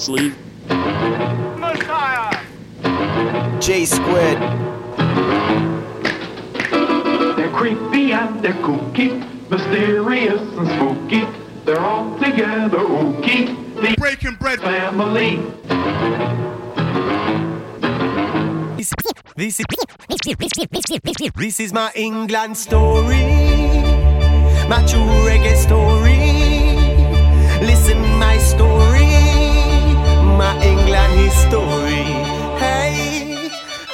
Steve the Sleeve. Messiah. J Squid. They're creepy and they're kooky, mysterious and spooky. They're all together ooky. The Breaking bread. family. This is, this is my England story, my true reggae story. England history. Hey,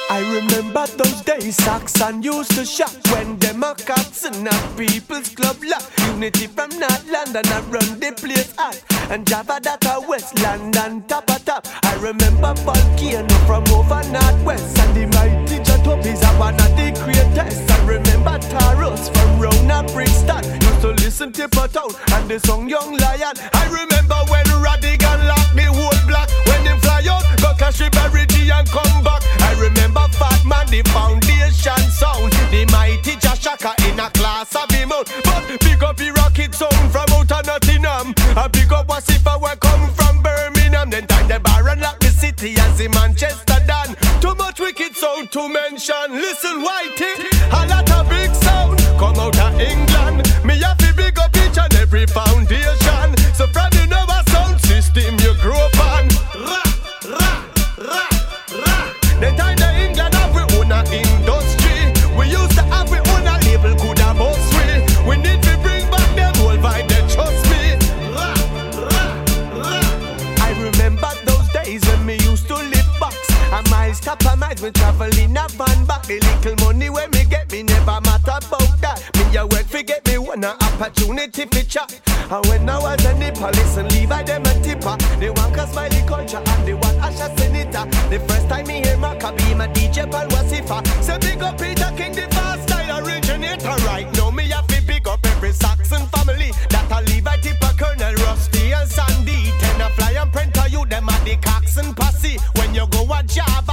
I remember those days Saxon used to shock when Democrats and our people's club lock. Unity from North London I run the place hot. And Java that a West London top a top. I remember Volcano from over Northwest and the mighty Jah Tubby's are one of the greatest. I remember Taros from round a Brixton. Used to listen to Town and the song Young Lion. I remember when Radigan locked the whole block cash it G and come back. I remember Fat Man, the foundation sound, the mighty Jah Shaka in a class of him out. But big up the rocket sound from out of Nottingham. A big up Wasifa where come from Birmingham. Then time the baron lock the city as the Manchester done. Too much wicked sound to mention. Listen, whitey, a lot of The little money when me get me never matter about that. Me a work forget me one a opportunity for chat. And when I was the police and leave I them a tipper. They want a smiley culture and they want Asher Senator. The first time me hear Maccabee, my DJ Paul Wasifa. Say big up Peter King, the fast style originator. Right now me have to big up every Saxon family. That I leave I tipper Colonel Rusty and Sandy. Ten a fly and print you them at the Coxsone posse. When you go a Java,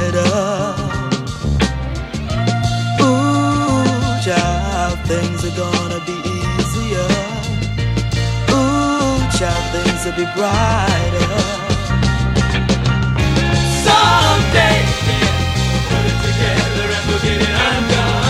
brighter. Ooh, child, things are gonna be easier. Ooh, child, things will be brighter. Someday, yeah, we'll put it together and we'll get it undone.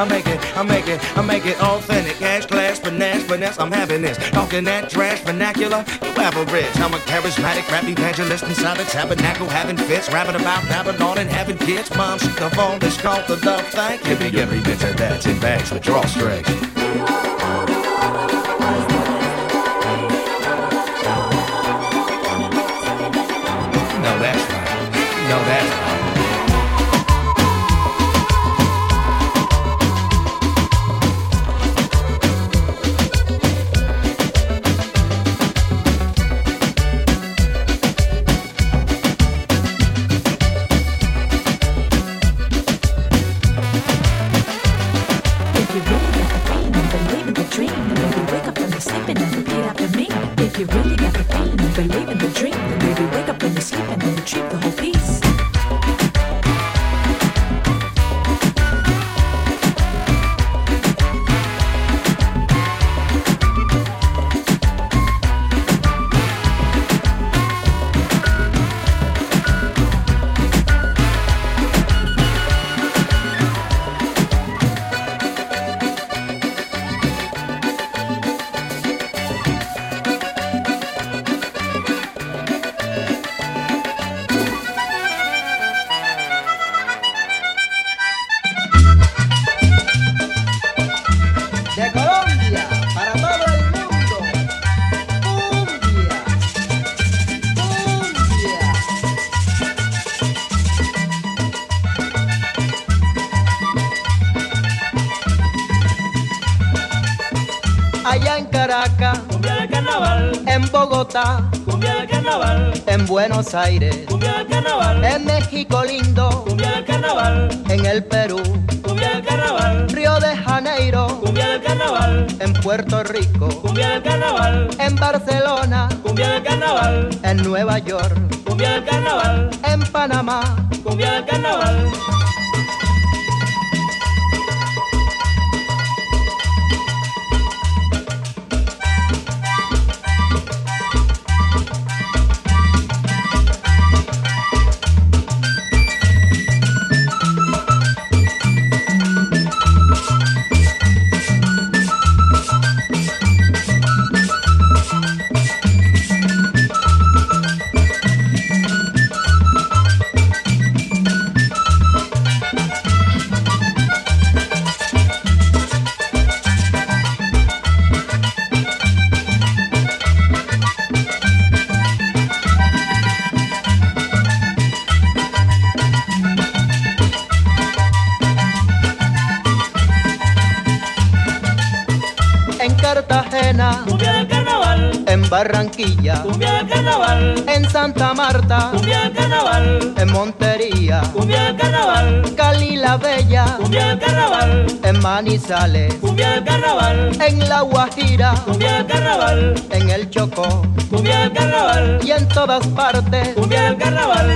I make it, I make it, I make it authentic. Cash class, finesse, finesse. I'm having this. Talking that trash vernacular. You average. I'm a charismatic rap evangelist inside the tabernacle, having fits, rapping about Babylon and having kids. Mom, she the phone, this called the love thing. Give me every bit of that in bags with drawstrings. Bogotá, cumbia del carnaval, en Buenos Aires, cumbia del carnaval, en México lindo, cumbia del carnaval, en el Perú, cumbia del carnaval, Río de Janeiro, cumbia del carnaval, en Puerto Rico, cumbia del carnaval, en Barcelona, cumbia del carnaval, en Nueva York, cumbia del carnaval, en Panamá, cumbia del carnaval. Cumbia del carnaval, en Santa Marta, cumbia del carnaval, en Montería, cumbia del carnaval, Cali la Bella, cumbia del carnaval, en Manizales, cumbia del carnaval, en La Guajira, cumbia del carnaval, en el Chocó cumbia del carnaval, y en todas partes. cumbia del carnaval.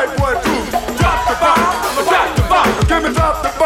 white boy blues. Drop the bomb, I'ma drop the bomb. Give me drop the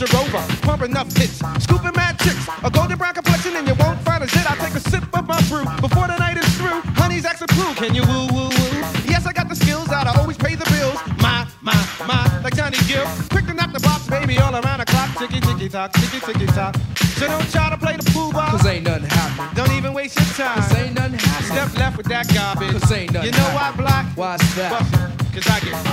but now I push a Rover. Pump enough hits, scooping mad chicks. A golden brown complexion, and you won't find a zit. I take a sip of my brew before the night is through. Honey's acts a clue. Can you woo woo woo? Yes, I got the skills out. I always pay the bills. My, my, my, like Johnny Gill. Quick to knock the box, baby, all around the clock. Ticky, ticky, tock, ticky, ticky, tock. So don't try to play the fool ball. Cause ain't nothing happening. Don't even waste your time. Cause ain't nothing happening. Step left with that garbage. Cause ain't nothing You know why, happening. Black? Why's that? Cause I get.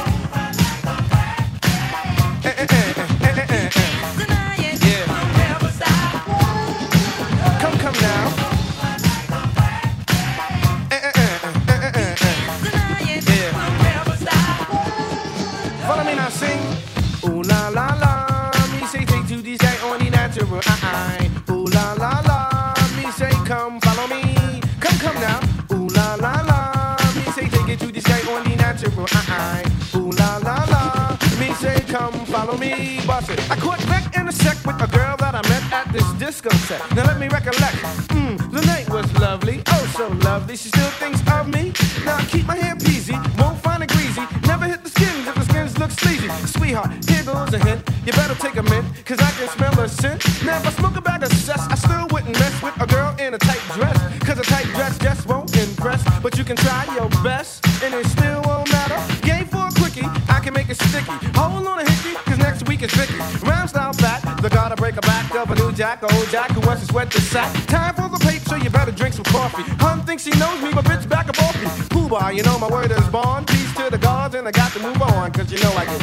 Me, but bitch back off me. Pooh you know my word is bond. Peace to the gods, and I got to move on, cause you know I get.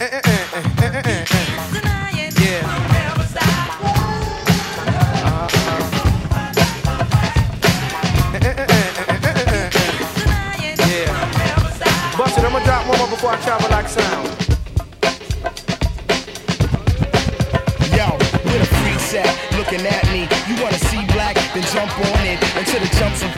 Eh, eh, eh,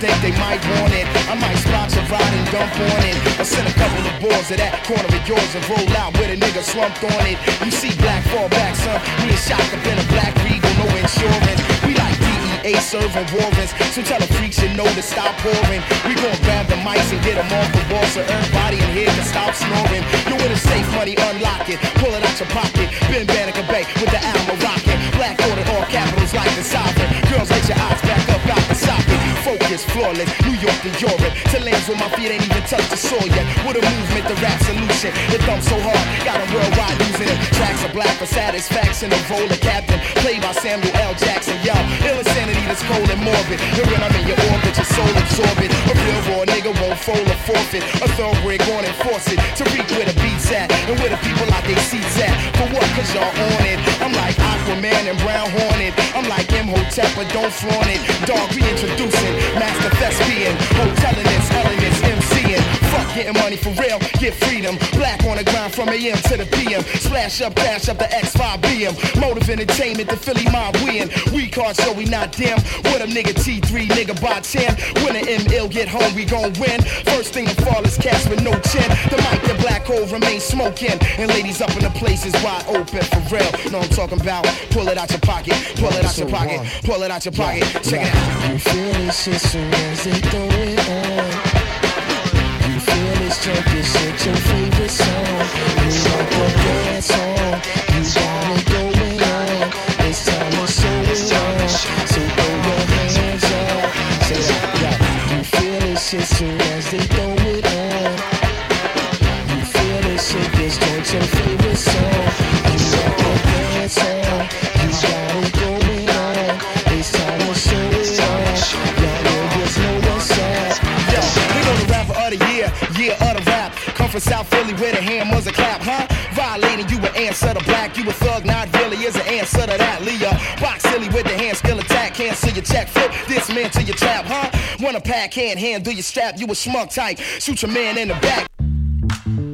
think they might want it. I might spot your ride and dump on it. Or send a couple of boys to that corner of yours and roll out with a nigga slumped on it. You see black fall back, son. Me and up in a black regal, no insurance. We like DEA serving warrants. So tell the freaks you know to stop pouring. We gon' grab the mics and get them off the wall so everybody in here can stop snoring. You with a safe money, unlock it. Pull it out your pocket. Ben Banneker Bay with the Alma rocket. Black order, all capitals like the sovereign. Girls, let your eyes back up out. Focus, flawless. New York to Europe. To lands where my feet ain't even touched the soil yet. With a movement, the rap solution. It thumps so hard, got 'em worldwide using it. Tracks are black for satisfaction. A role of captain, played by Samuel L. Jackson. Yo, ill insanity that's cold and morbid. And when I'm in your orbit, your soul absorbent. A real raw nigga won't fold or forfeit. A thoroughbred going and force it to reach where the beats at and where the people out they seats at. For what? Cause y'all on it. I'm like Aquaman and Brown Hornet. I'm like Imhotep, but don't flaunt it. Dog reintroducing, Master Thespian. Hoteling this, elements, MCing. Fuck getting money for real, get freedom. Black on the grind from AM to the PM. Splash up, dash up the X5 BM. Motive entertainment, the Philly mob win. We card so we not dim. What a nigga T3, nigga by 10. When the M ill get home, we gon' win. First thing to fall is cast with no chin. The mic, the black hole remain smoking. And ladies up in the places wide open for real. Know I'm talking about? Pull it out your pocket, pull it out your pocket, pull it out your pocket. Check it out. You feel this shit soon as they throw it on. This junkie shit, your favorite song. You want the dance song. You got it going on. It's time to show it. So throw your hands up. Say yeah. You feel this shit soon as they throw from South Philly where the hammers a clap, huh? Violating you an answer to black, you a thug, not really is an answer to that. Leah, box silly with the hand skill attack, can't see your check flip. This man to your trap, huh? Wanna pack, can't handle your strap, you a schmuck type. Shoot your man in the back.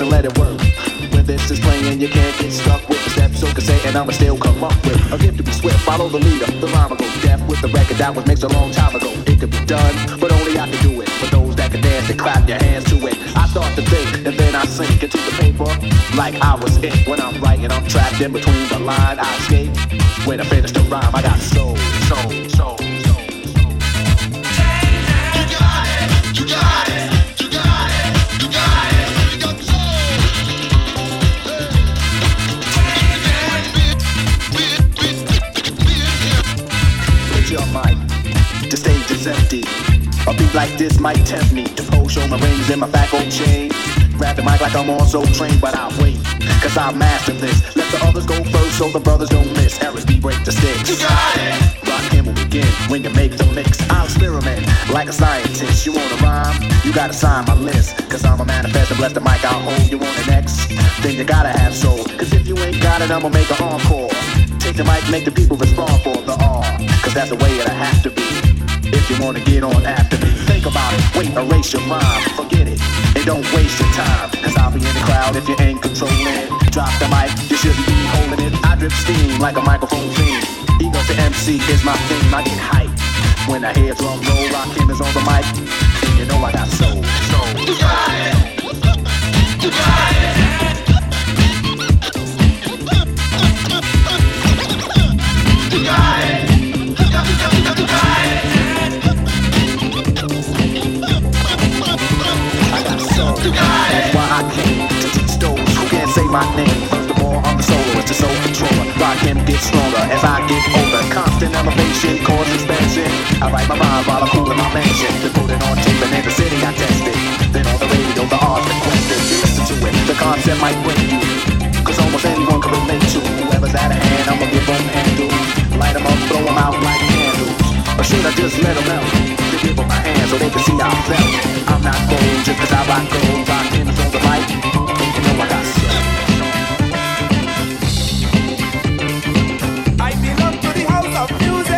And let it work. When this is playing, you can't get stuck with the steps. So can say, and I'ma still come up with a gift to be swift. Follow the leader, the rhyme go deaf with the record that was mixed a long time ago. It could be done, but only I can do it. For those that can dance they clap their hands to it. I start to think, and then I sink into the paper like I was it. When I'm writing, I'm trapped in between the line. I escape. When I finish the rhyme, I got like I'm on so trained, but I'll wait. Cause I mastered this. Let the others go first so the brothers don't miss. Eric B break the sticks. You got it! Rock him will begin when you make the mix. I'll experiment like a scientist. You wanna rhyme? You gotta sign my list. Cause I'm a manifest and bless the mic I'll hold. You on the next? Then you gotta have soul. Cause if you ain't got it, I'ma make an encore. Take the mic, make the people respond for the R. Cause that's the way it'll have to be. If you wanna get on after me, think about it. Wait, erase your mind, forget it. And don't waste your time. Cause I'll be in the crowd if you ain't controlling. Drop the mic, you shouldn't be holding it. I drip steam like a microphone theme. Ego to MC is my theme. I get hype. When I hear drum roll, Rakim is on the mic. And you know I got soul, soul. You got it. You got it. Got soul. That's why I came to teach those who can't say my name. First of all, I'm the soloist, the soul controller. Rakim get stronger as I get older. Constant elevation, cause expansion. I write my rhyme while I'm cool in my mansion. Then put it on tape and in the city I test it. Then on the radio, the art requested. You listen to it, the concept might break you. Cause almost anyone can relate to whoever's out of hand. I'ma give them handles. Light them up, throw them out like candles. Or should I just let them out? Give them my hand so they can see I'm felt. I'm not bold just cause I rock gold. Rakim is the mic. You know I got soul. I belong to the house of music.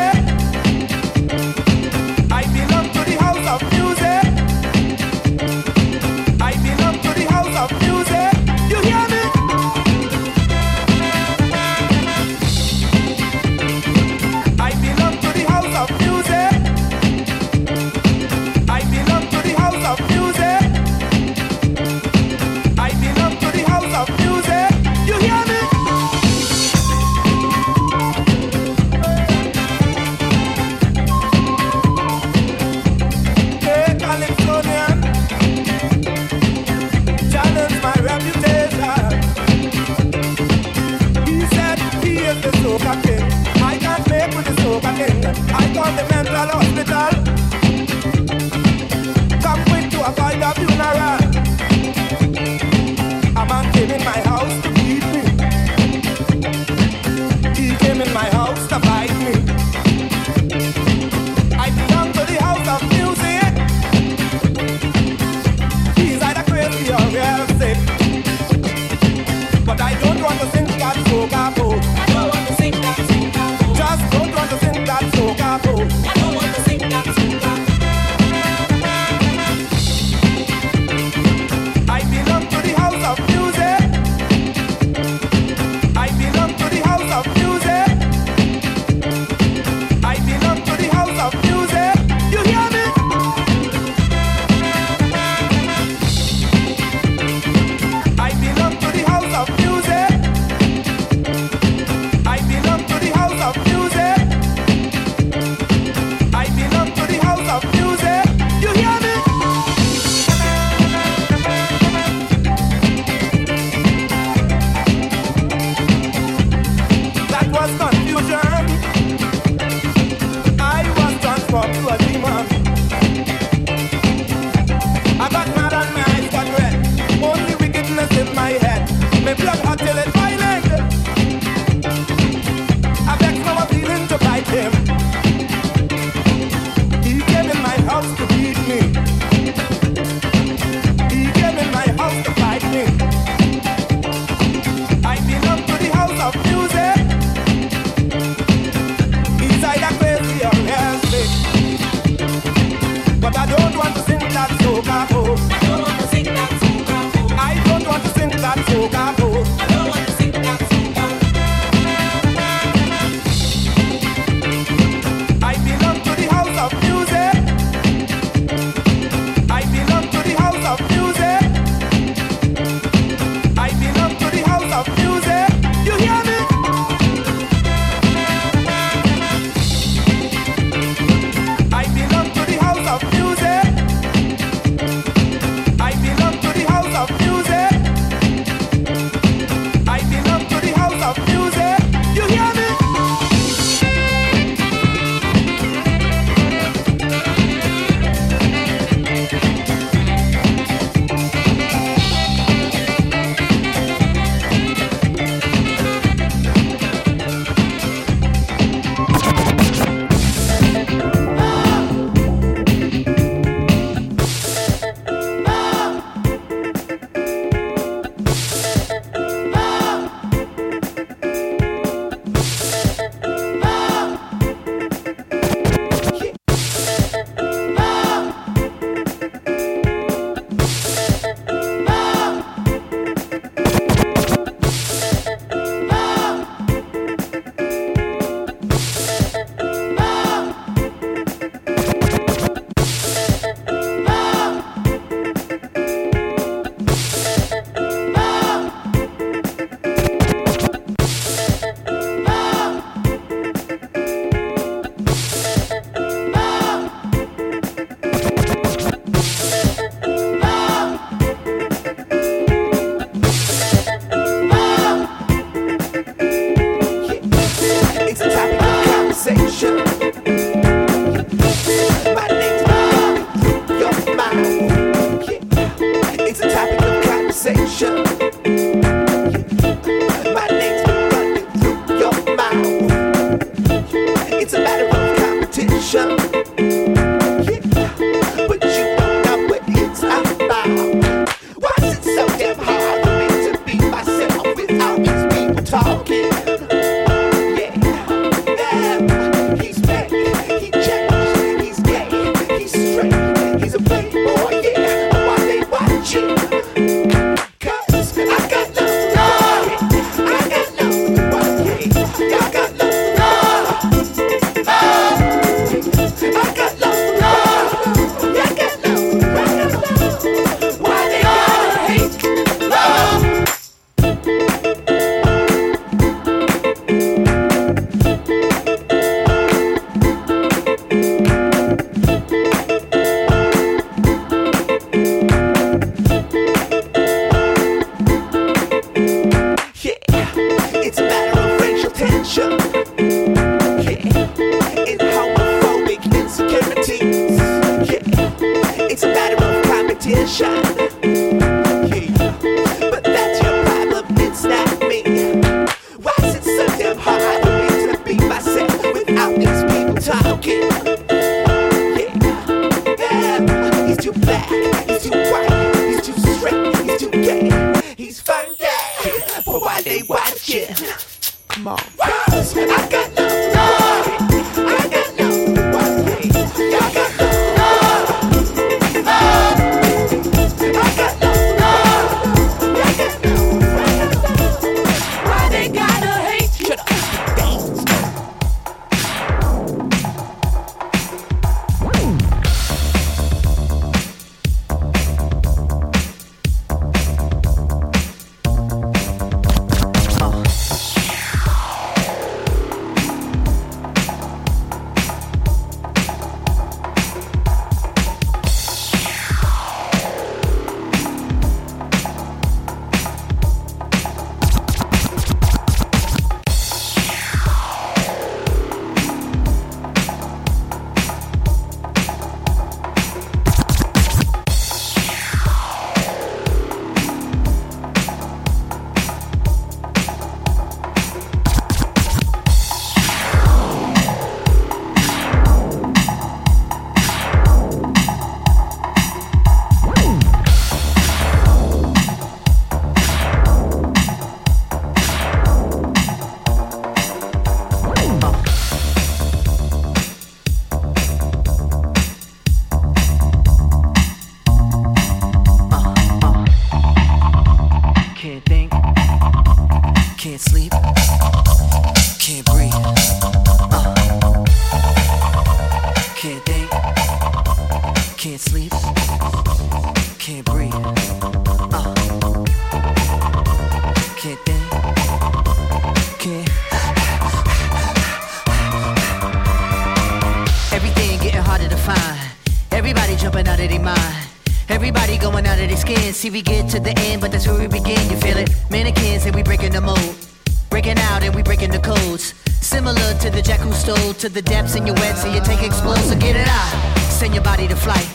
So you take explosive, get it out. Send your body to flight.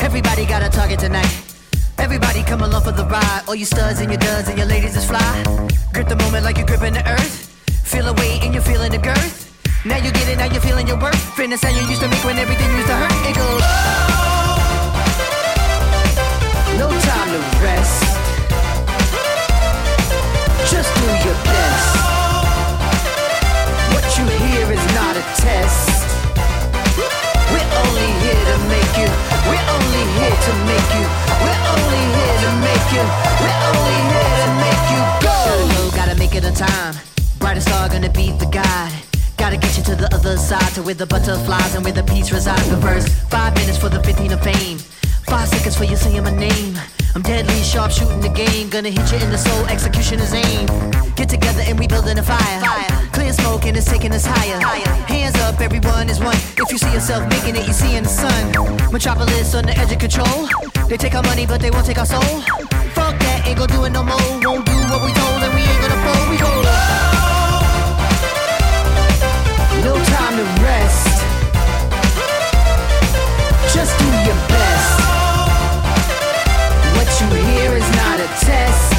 Everybody got a target tonight. Everybody come along for the ride. All you studs and your duds and your ladies making it, you see in the sun. Metropolis on the edge of control. They take our money, but they won't take our soul. Fuck that, ain't gonna do it no more. Won't do what we told, and we ain't gonna fold. We go low. No time to rest. Just do your best. What you hear is not a test.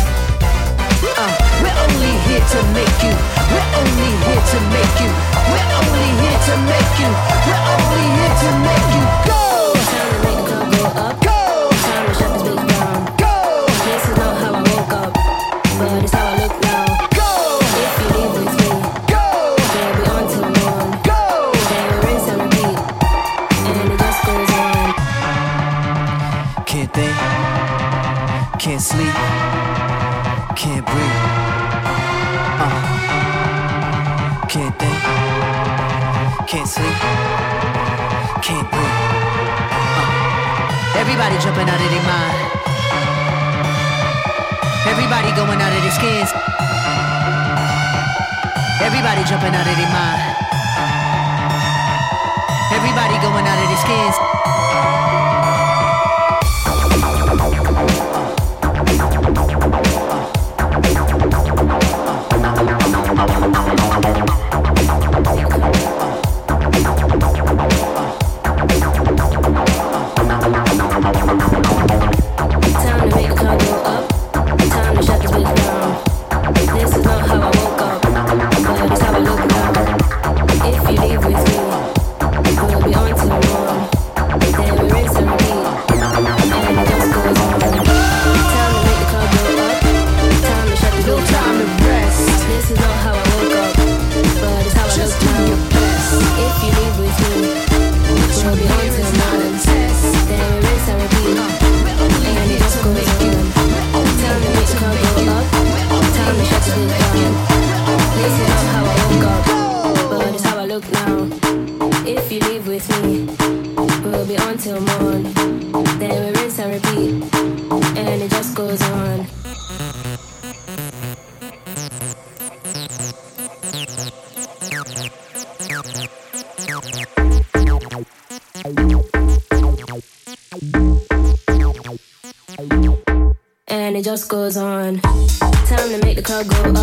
Uh, we're only here to make you we're only here to make you. We're only here to make you. We're only here to make you go. Time to make go up. is everybody jumping out of their mind. Everybody going out of their skins. Oh. Oh. Oh. just goes on. Time to make the club go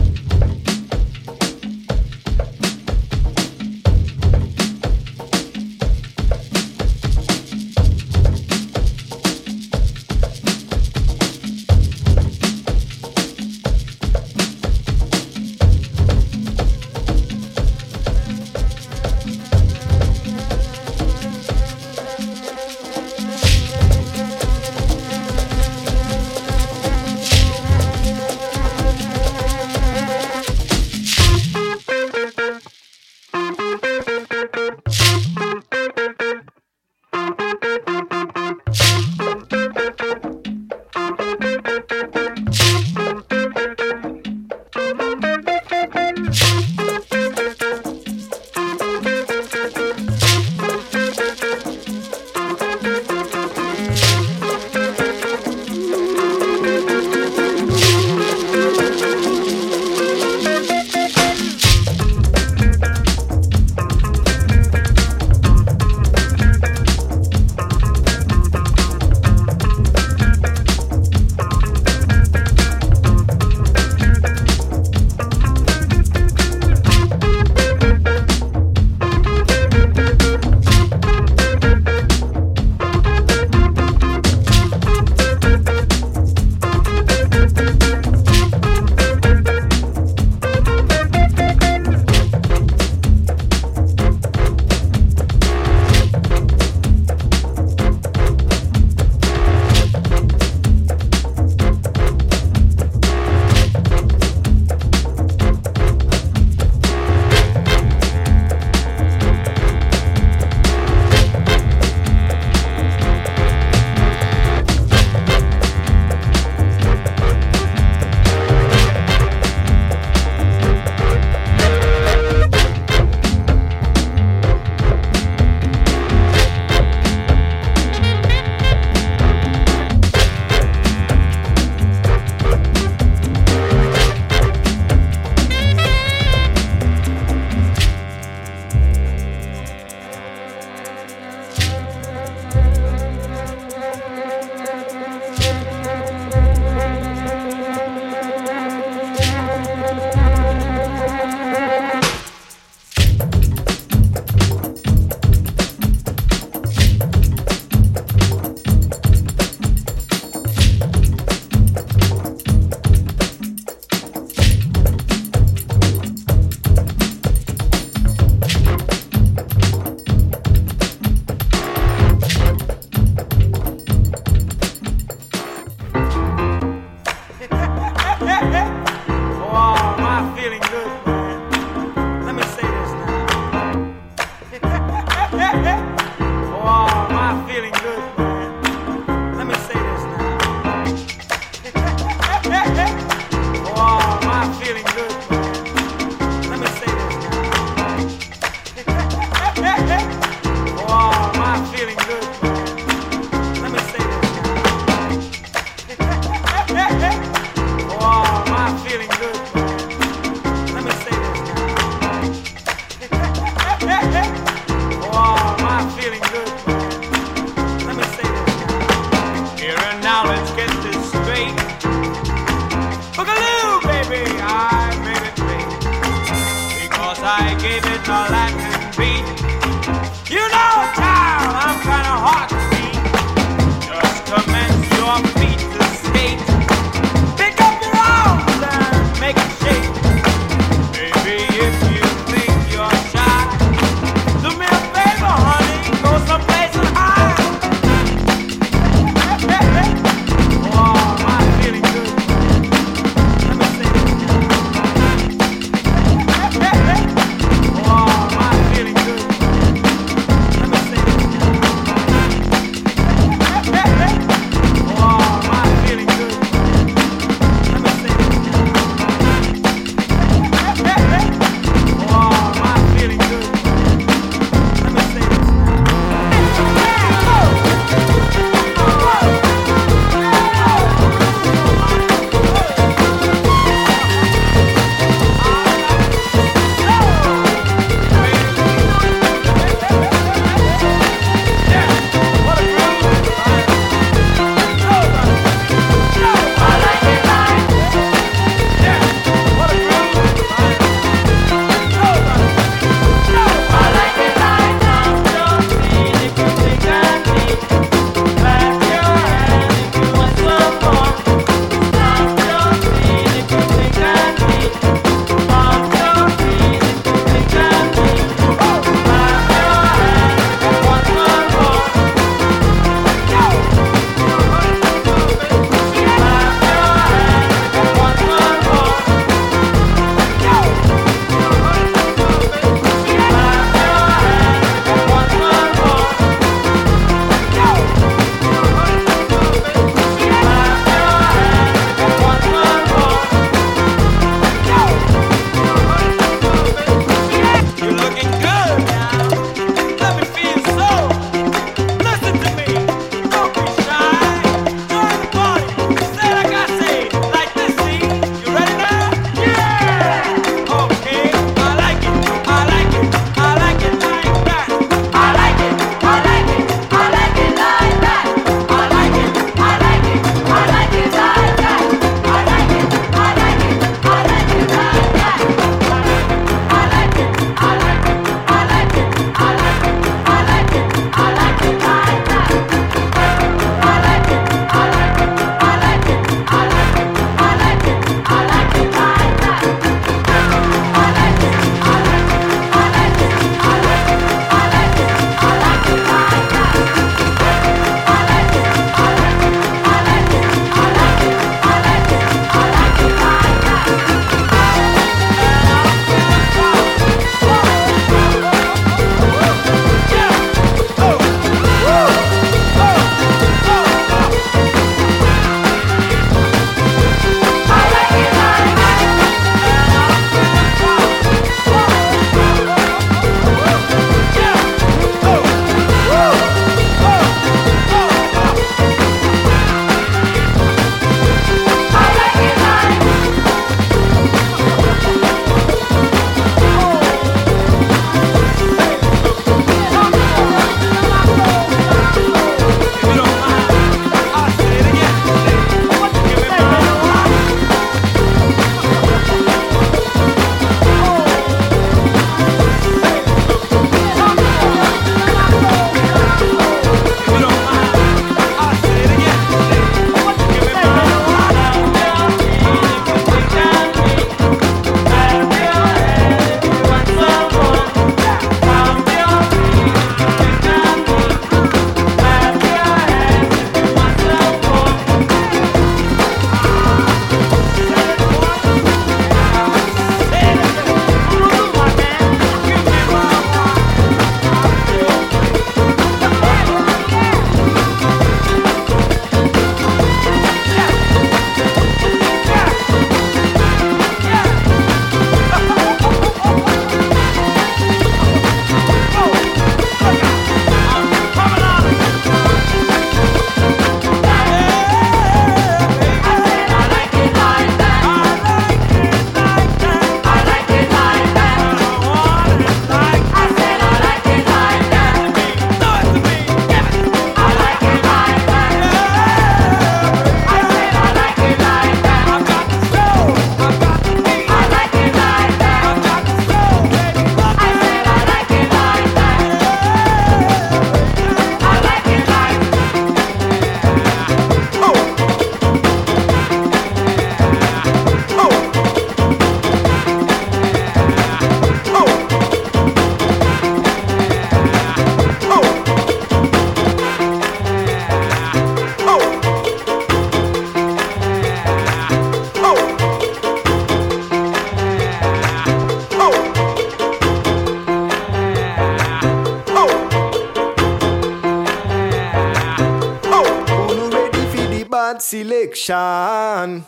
Selection.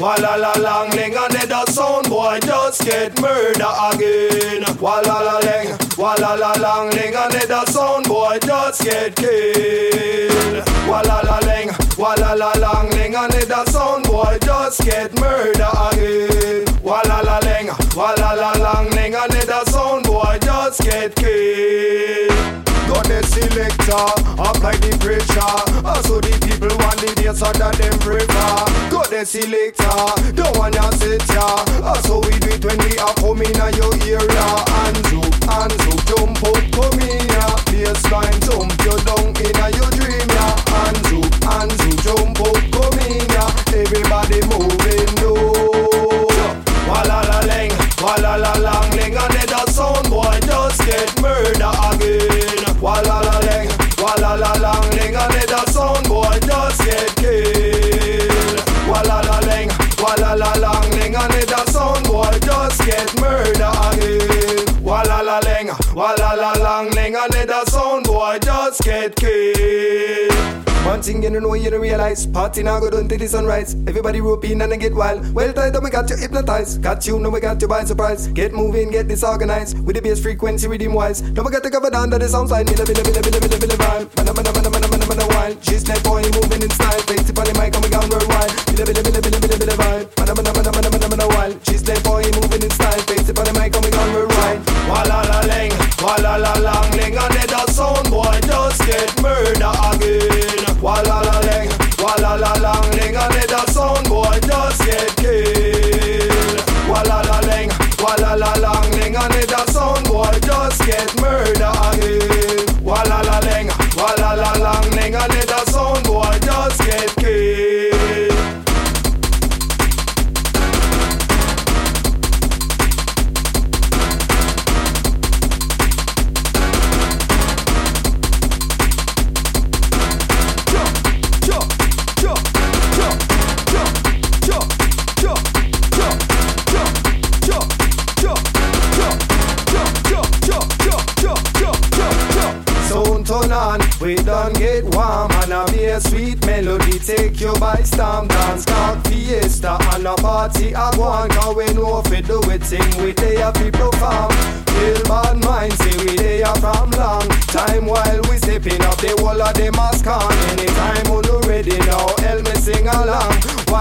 Walla la ling, and then the sound boy just get murder again. Walla la ling, walla la ling, and then the sound boy just get apply the pressure. Uh, so the people want the bass under them prefer. Got the selector, don't want ya sit ya. Uh, so we do it when we are coming in your area. Hands up, hands up, jump up, come in ya. Baseline jump you down in your dream ya. Hands up, hands up, jump up, come in ya. Everybody moving low. Walla la ling, walla la lang ling, and the sound boy just get murder get murder again. Walla la ling, walla la lang and then the sound boy just get killed. One thing you don't know, you don't realize. Party now go down to the sunrise. Everybody roping and they get wild. Well tight up, we got you hypnotized. Got you, now we got you by surprise. Get moving, get disorganized. With the bass frequency, rhythm wise. Don't forget to cover down to the sound side. Milla, milla, milla, milla, milla, milla, vibe. Mana, mana, mana, mana, mana, mana, wild. She's that boy moving in style. Face it on the mic and we gone worldwide. Milla, milla, milla, milla, milla, milla, vibe.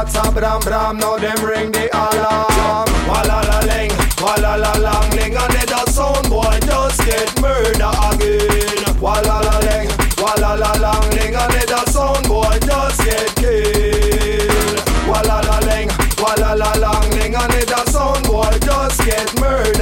What's up bram bram now them ring the alarm. Walla la ling, walla la lang ling And then the sound boy just get murder again. Walla la ling, walla la lang ling And then the sound boy just get killed. Walla la ling, walla la lang ling And then the sound boy just get murder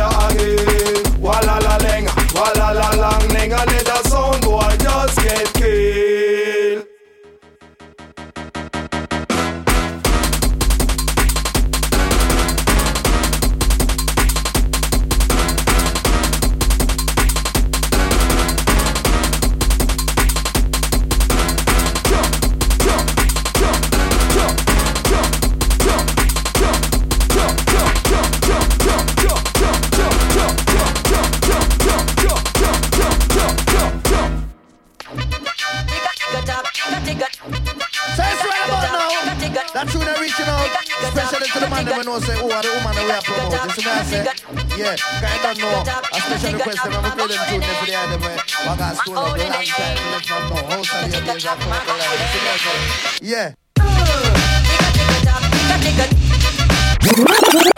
I say? Yeah, I don't know. A special request them, I'm play them tune for the other way. What got stolen up a long time, live from now. House of your days, I come up alive. You see what I say? Yeah. yeah.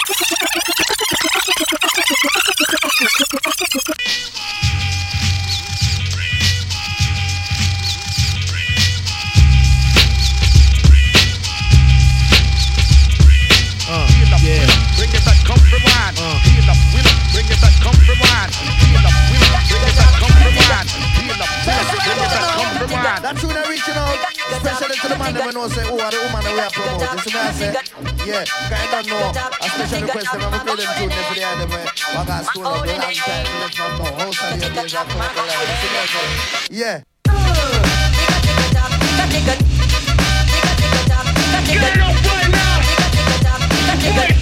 know say who are the woman that we I say, yeah, I don't know. A special request I'm going to them got school a long time, from your days are coming to life. Yeah. Get it up right now! Give quick!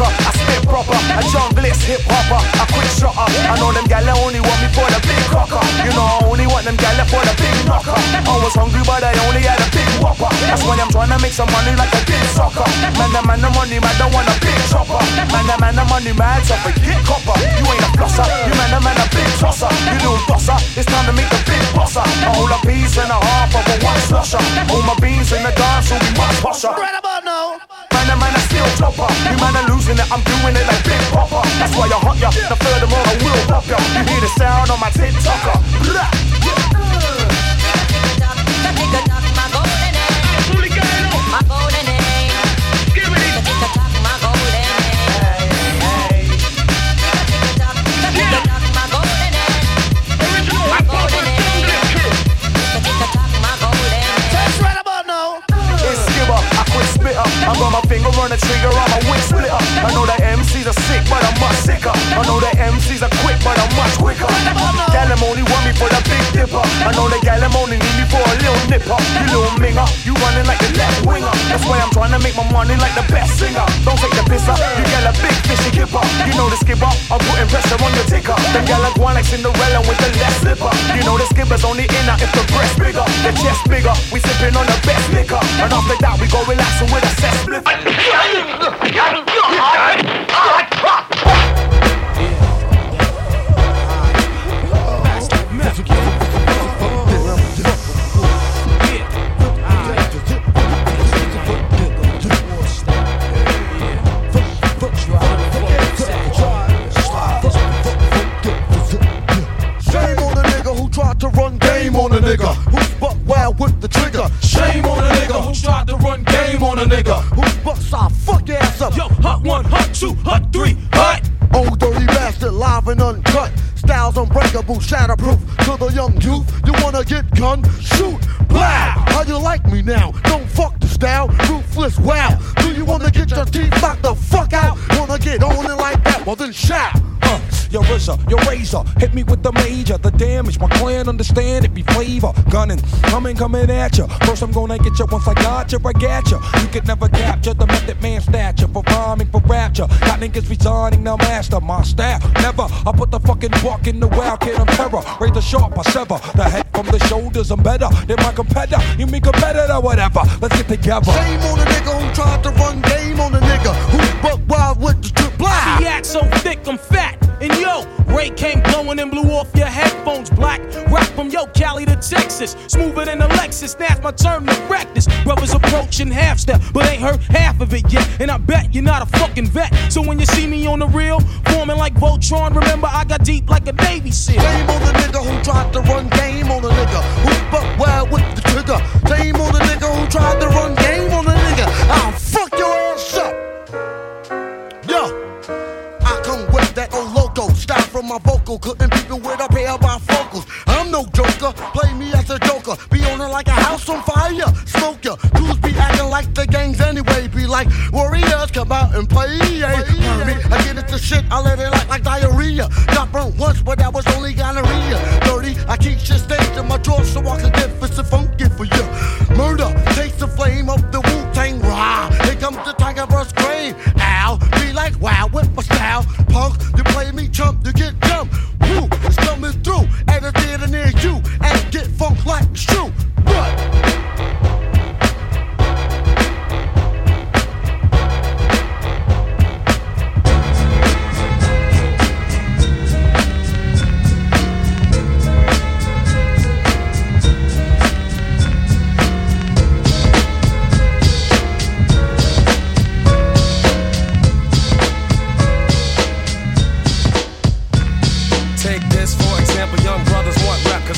rocker. I spit proper, a junglist hip hopper shut up. I know them gal only want me for the big cocker. You know I only want them gal for the big knocker. I was hungry but I only had a big whopper. That's why I'm trying to make some money like a big sucker. Man, the man, the money man, don't want a big chopper. Man, the man, the money man, so forget copper. You ain't a flosser, you man, the man, a big tosser. You little dosser, it's time to make a big bosser. A whole a piece and a half of a one slusher. All my beans in the dance will be much posher. Man, the man, a steel chopper. You man, a losing it, I'm doing it like big popper. That's why you're hot, yeah. the furthermore, I will pop ya. You hear the sound on my TikToker. Blah. It's got my finger on the trigger, I'm a wing splitter. I know that MCs are sick, but I'm much sicker. I know that MCs are quick, but I'm much quicker. Gal them only want me for the big dipper. I know that gal them only need me for a little nipper. You little minger, you running like the left winger. That's why I'm trying to make my money like the best singer. Don't take the piss up, you get a big fishy kipper. You know the skipper, I'm putting pressure on your ticker. Them gal are going like Cinderella with the left slipper. You know the skipper's only in out if the breast bigger, the chest bigger. We sipping on the best liquor, and after that we go relaxing with a. Shame on the nigga who tried to run game on a nigga who with the trigger. Shame on a nigga who tried to run game on a nigga who buck side fuck ass up. Yo, hot one, hot two, hot three, hot. Old dirty bastard, live and uncut. Styles unbreakable, shatterproof. To the young youth, you wanna get gun? Shoot, blow. How you like me now? Don't fuck the style, ruthless. Wow. Do you wanna get your teeth knocked the fuck out? Wanna get on it like that? Well then shout. Your RZA, your razor, hit me with the major, the damage. My clan understand it be flavor. Gunning, coming, coming at ya. First I'm gonna get ya. Once I got ya, I got ya. You could never capture the method man stature for rhyming for rapture. Got niggas resigning, now master my staff. Never, I put the fucking walk in the wild kid on terror. The sharp, I sever the head from the shoulders. I'm better than my competitor. You mean competitor, whatever. Let's get together. Shame on the nigga who tried to run game on the nigga who's buck wild with the trip blow. The act so thick, I'm fat. And yo, Ray came blowing and blew off your headphones black. Rock from yo, Cali to Texas. Smoother than a Lexus. Now's my turn to this. Brothers approaching half step, but ain't heard half of it yet. And I bet you're not a fucking vet. So when you see me on the real, forming like Voltron, remember I got deep like a Navy SEAL. Shame on the nigga who tried to run game on the nigga who's buck wild with the trigger. Shame on nigga who tried to run game on the nigga. I'll fuck your ass from my vocal. Couldn't people with a pair of bifocals. I'm no joker, play me as a joker. Be on it like a house on fire. Smoke ya, dudes be acting like the gangs anyway. Be like warriors, come out and play. Yeah. Me, I get it to shit, I let it like, like diarrhea. Got burnt once, but that was only gonorrhea. Dirty, I keep shit staged in my drawer so I can get fit and funky for you. Murder, takes the flame of the Wu Tang Rah. Here comes the tiger verse grave. Ow, like wow with my style. Punk, you play me chump, you get jumped. Woo, it's coming through at a theater near you. And get funk like it's true. What?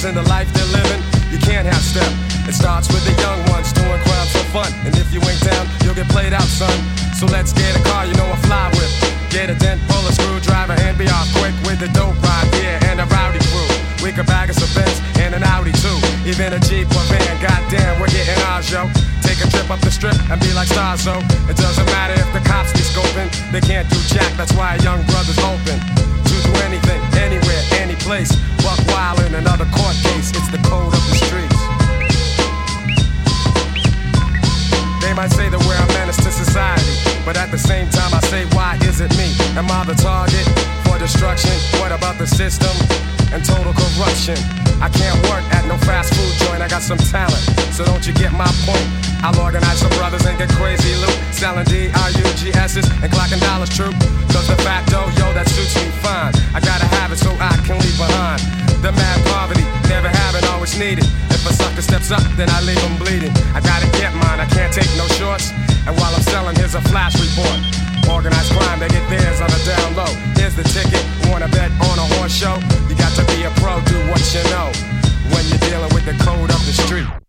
In the life they're living, you can't have step. It starts with the young ones doing crimes for fun. And if you ain't down, you'll get played out, son. So let's get a car, you know a fly with. Get a dent, pull a screwdriver, and be off quick with the dope ride, yeah, and a rowdy crew. We could bag us a Benz and an Audi too. Even a Jeep or van, goddamn, we're getting ours, yo. Take a trip up the strip and be like stars, it doesn't matter if the cops be scoping. They can't do jack, that's why a young brother's open. Anything, anywhere, any place. Buck wild in another court case, it's the code of the streets. They might say that we're a menace to society, but at the same time I say, why is it me? Am I the target for destruction? What about the system and total corruption? I can't work at no fast food joint, I got some talent. So don't you get my point? I'll organize some brothers and get crazy loot. Selling D-R-U-G-S's and clocking dollars true. Cause the facto, yo, that suits me fine. I gotta have it so I can leave behind. The mad poverty, never have it, always needed. If a sucker steps up, then I leave him bleeding. I gotta get mine, I can't take no shorts. And while I'm selling, here's a flash report. Organized crime, they get theirs on the down low. Here's the ticket, wanna bet on a horse show? You got to be a pro, do what you know. When you're dealing with the code of the street.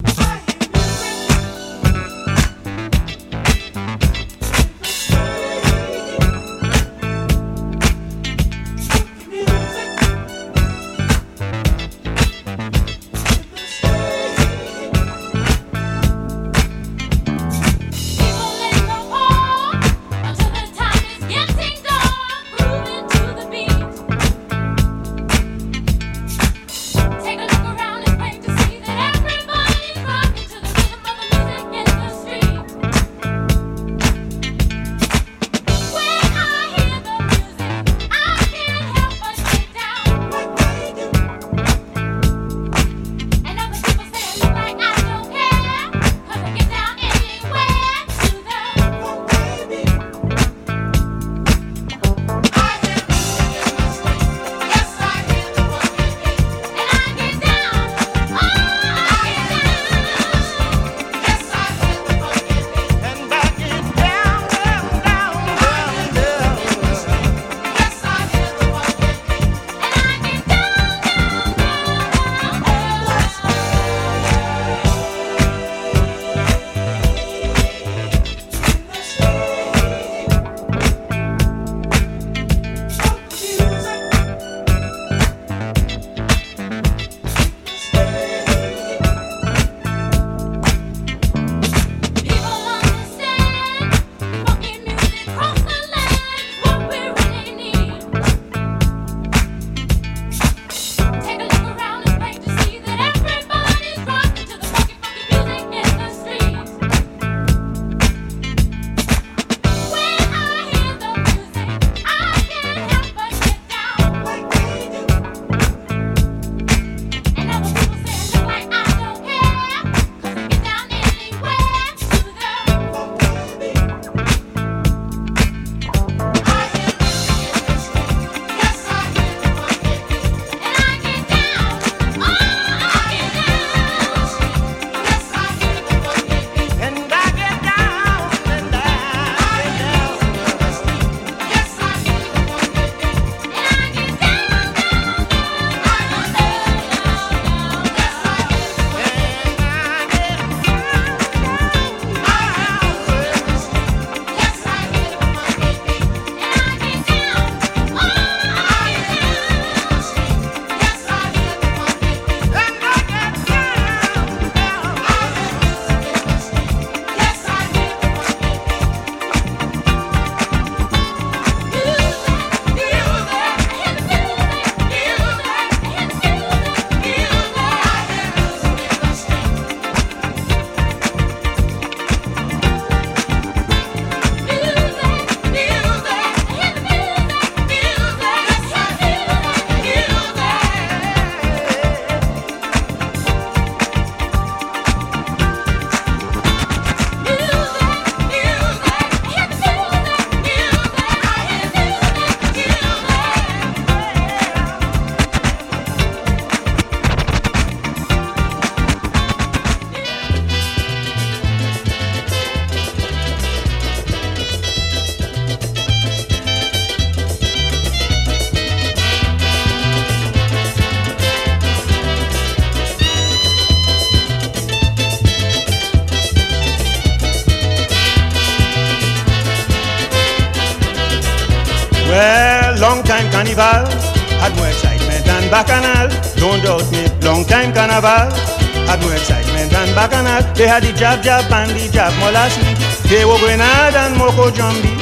They had the jab jab and the jab molassie. They were grenade and moko jumbie.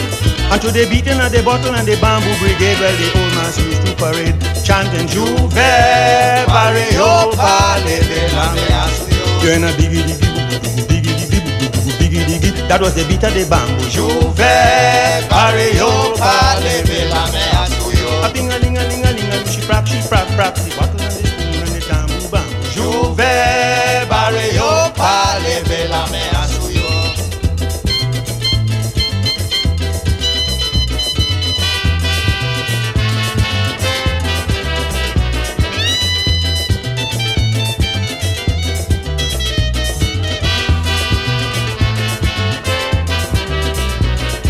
And to the beating of the bottle and the bamboo brigade, well, the old man used to parade, chanting Juve, Barrio, Mea. You're in a biggie diggy, biggie diggy, biggie diggy. That was the beat of the bamboo. Juve, Barrio, Mea. A bing a ling a ling a ling a she prap, she prap, prap, the bottle and the spoon and the bamboo bamboo. Suyo.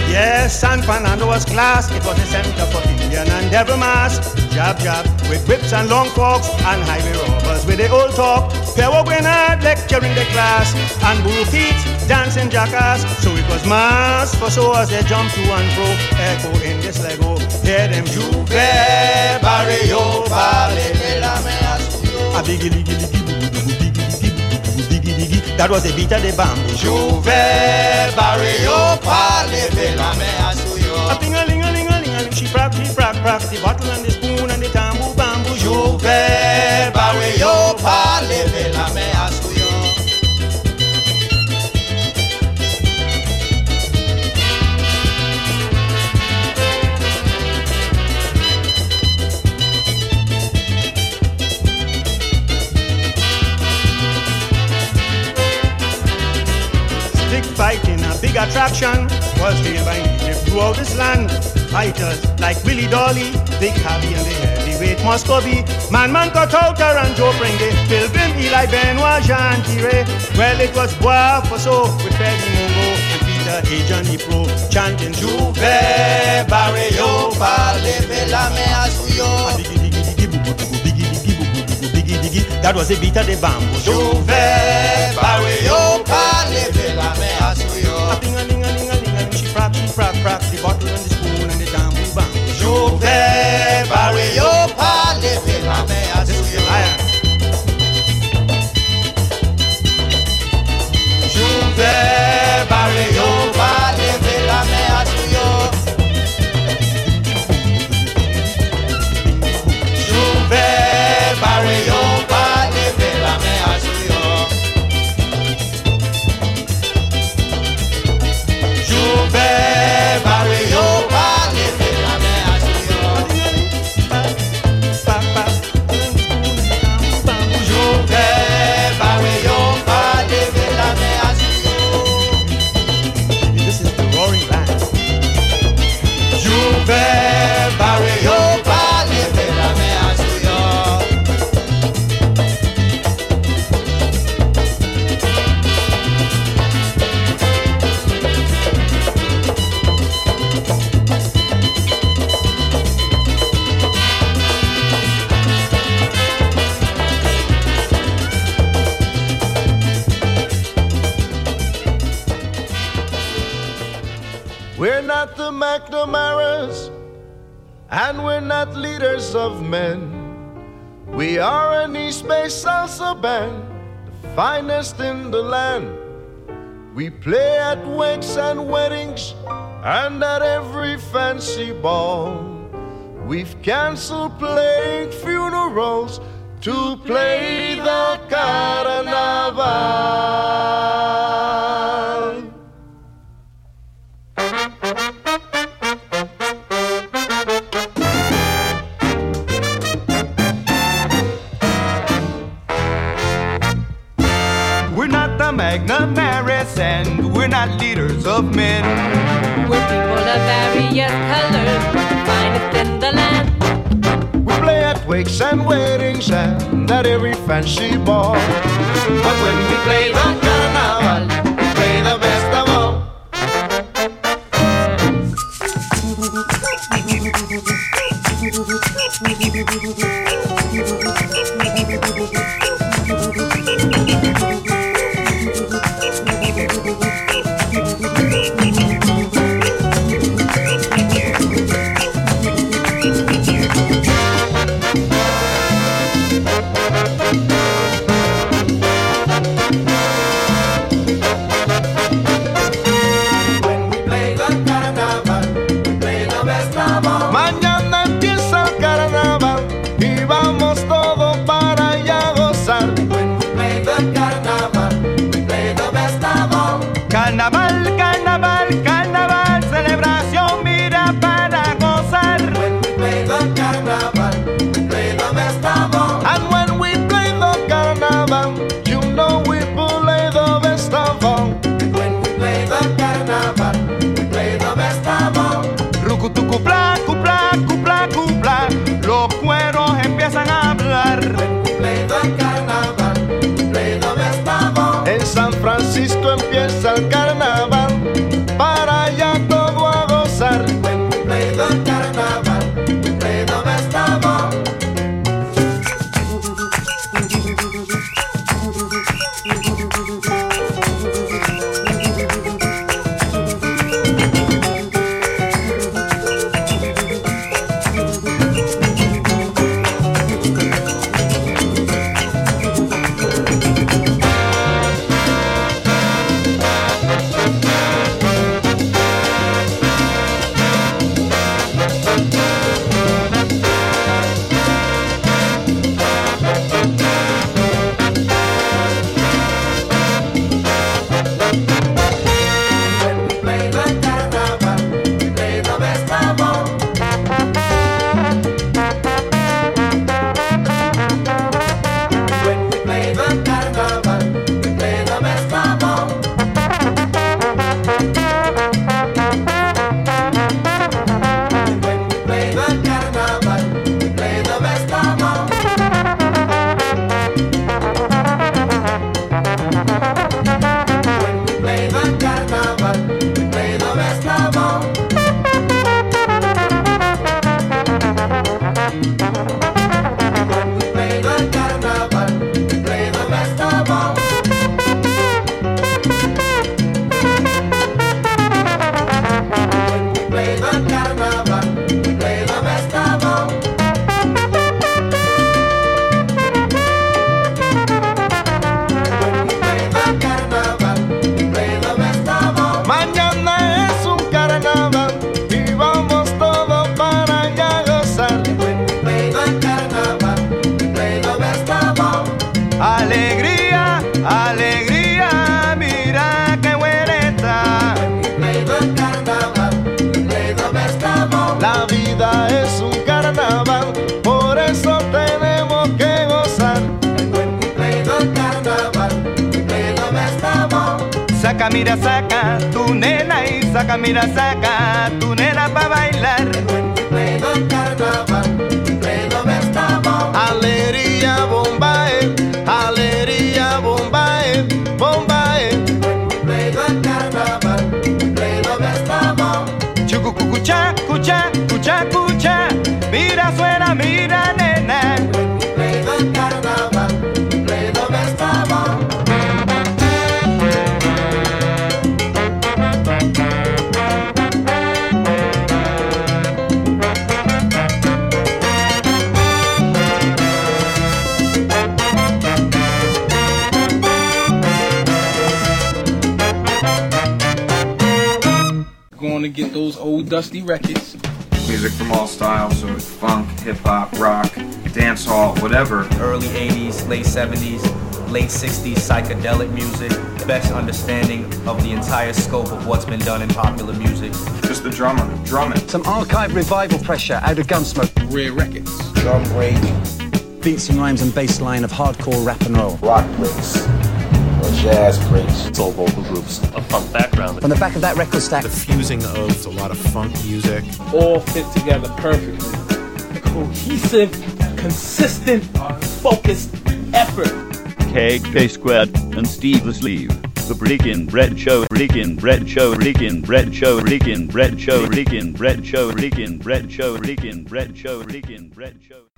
Yes, San Fernando was class. It was a center for Indian and devil mass. Jab jab with whips and long forks and highway robbers with the old talk. Pierrot Grenade lecturing the class and bull feet dancing jackass. So it was mass for so as they jump to and fro. Echo in this Lego. Hear them Juve Barrio Vale. A biggie biggie liggy. That was the beat of the bamboo. Juve Barrio Vale. Vélamea suyo. A big attraction, was taken by throughout this land. Fighters like Willie Dolly, Big Javi and the heavyweight Muscovy, Man Man Kotautar and Joe Pringle, Pilgrim, Eli Benoit, Jean Tiré. Well, it was Bois Fosso with Freddie Mungo and Peter the Pro, chanting Juve Barrio Vale. Vélamea suyo. That was the beat of the bamboo. Juve Barrio Frack, frack. The bottle finest in the land. We play at wakes and weddings, and at every fancy ball. We've canceled playing funerals to play the carnaval. Fancy ball. But when we play the 60s psychedelic music. Best understanding of the entire scope of what's been done in popular music. Just the drummer, drumming. Some archive revival pressure out of Gunsmoke. Rare records. Drum break. Beats and rhymes and bass line of hardcore rap and roll. Rock breaks. Or jazz breaks. It's all vocal groups. A funk background. On the back of that record stack. The fusing of a lot of funk music. All fit together perfectly. A cohesive, consistent, focused effort. Skeg K Squared and Steve the Sleeve. The Breakin' Bread Show, Breakin' Bread Show, Breakin' Bread Show, Breakin' Bread Show, Breakin' Bread Show, Breakin' Bread Show, Breakin' Bread Show, Breakin' Bread Show.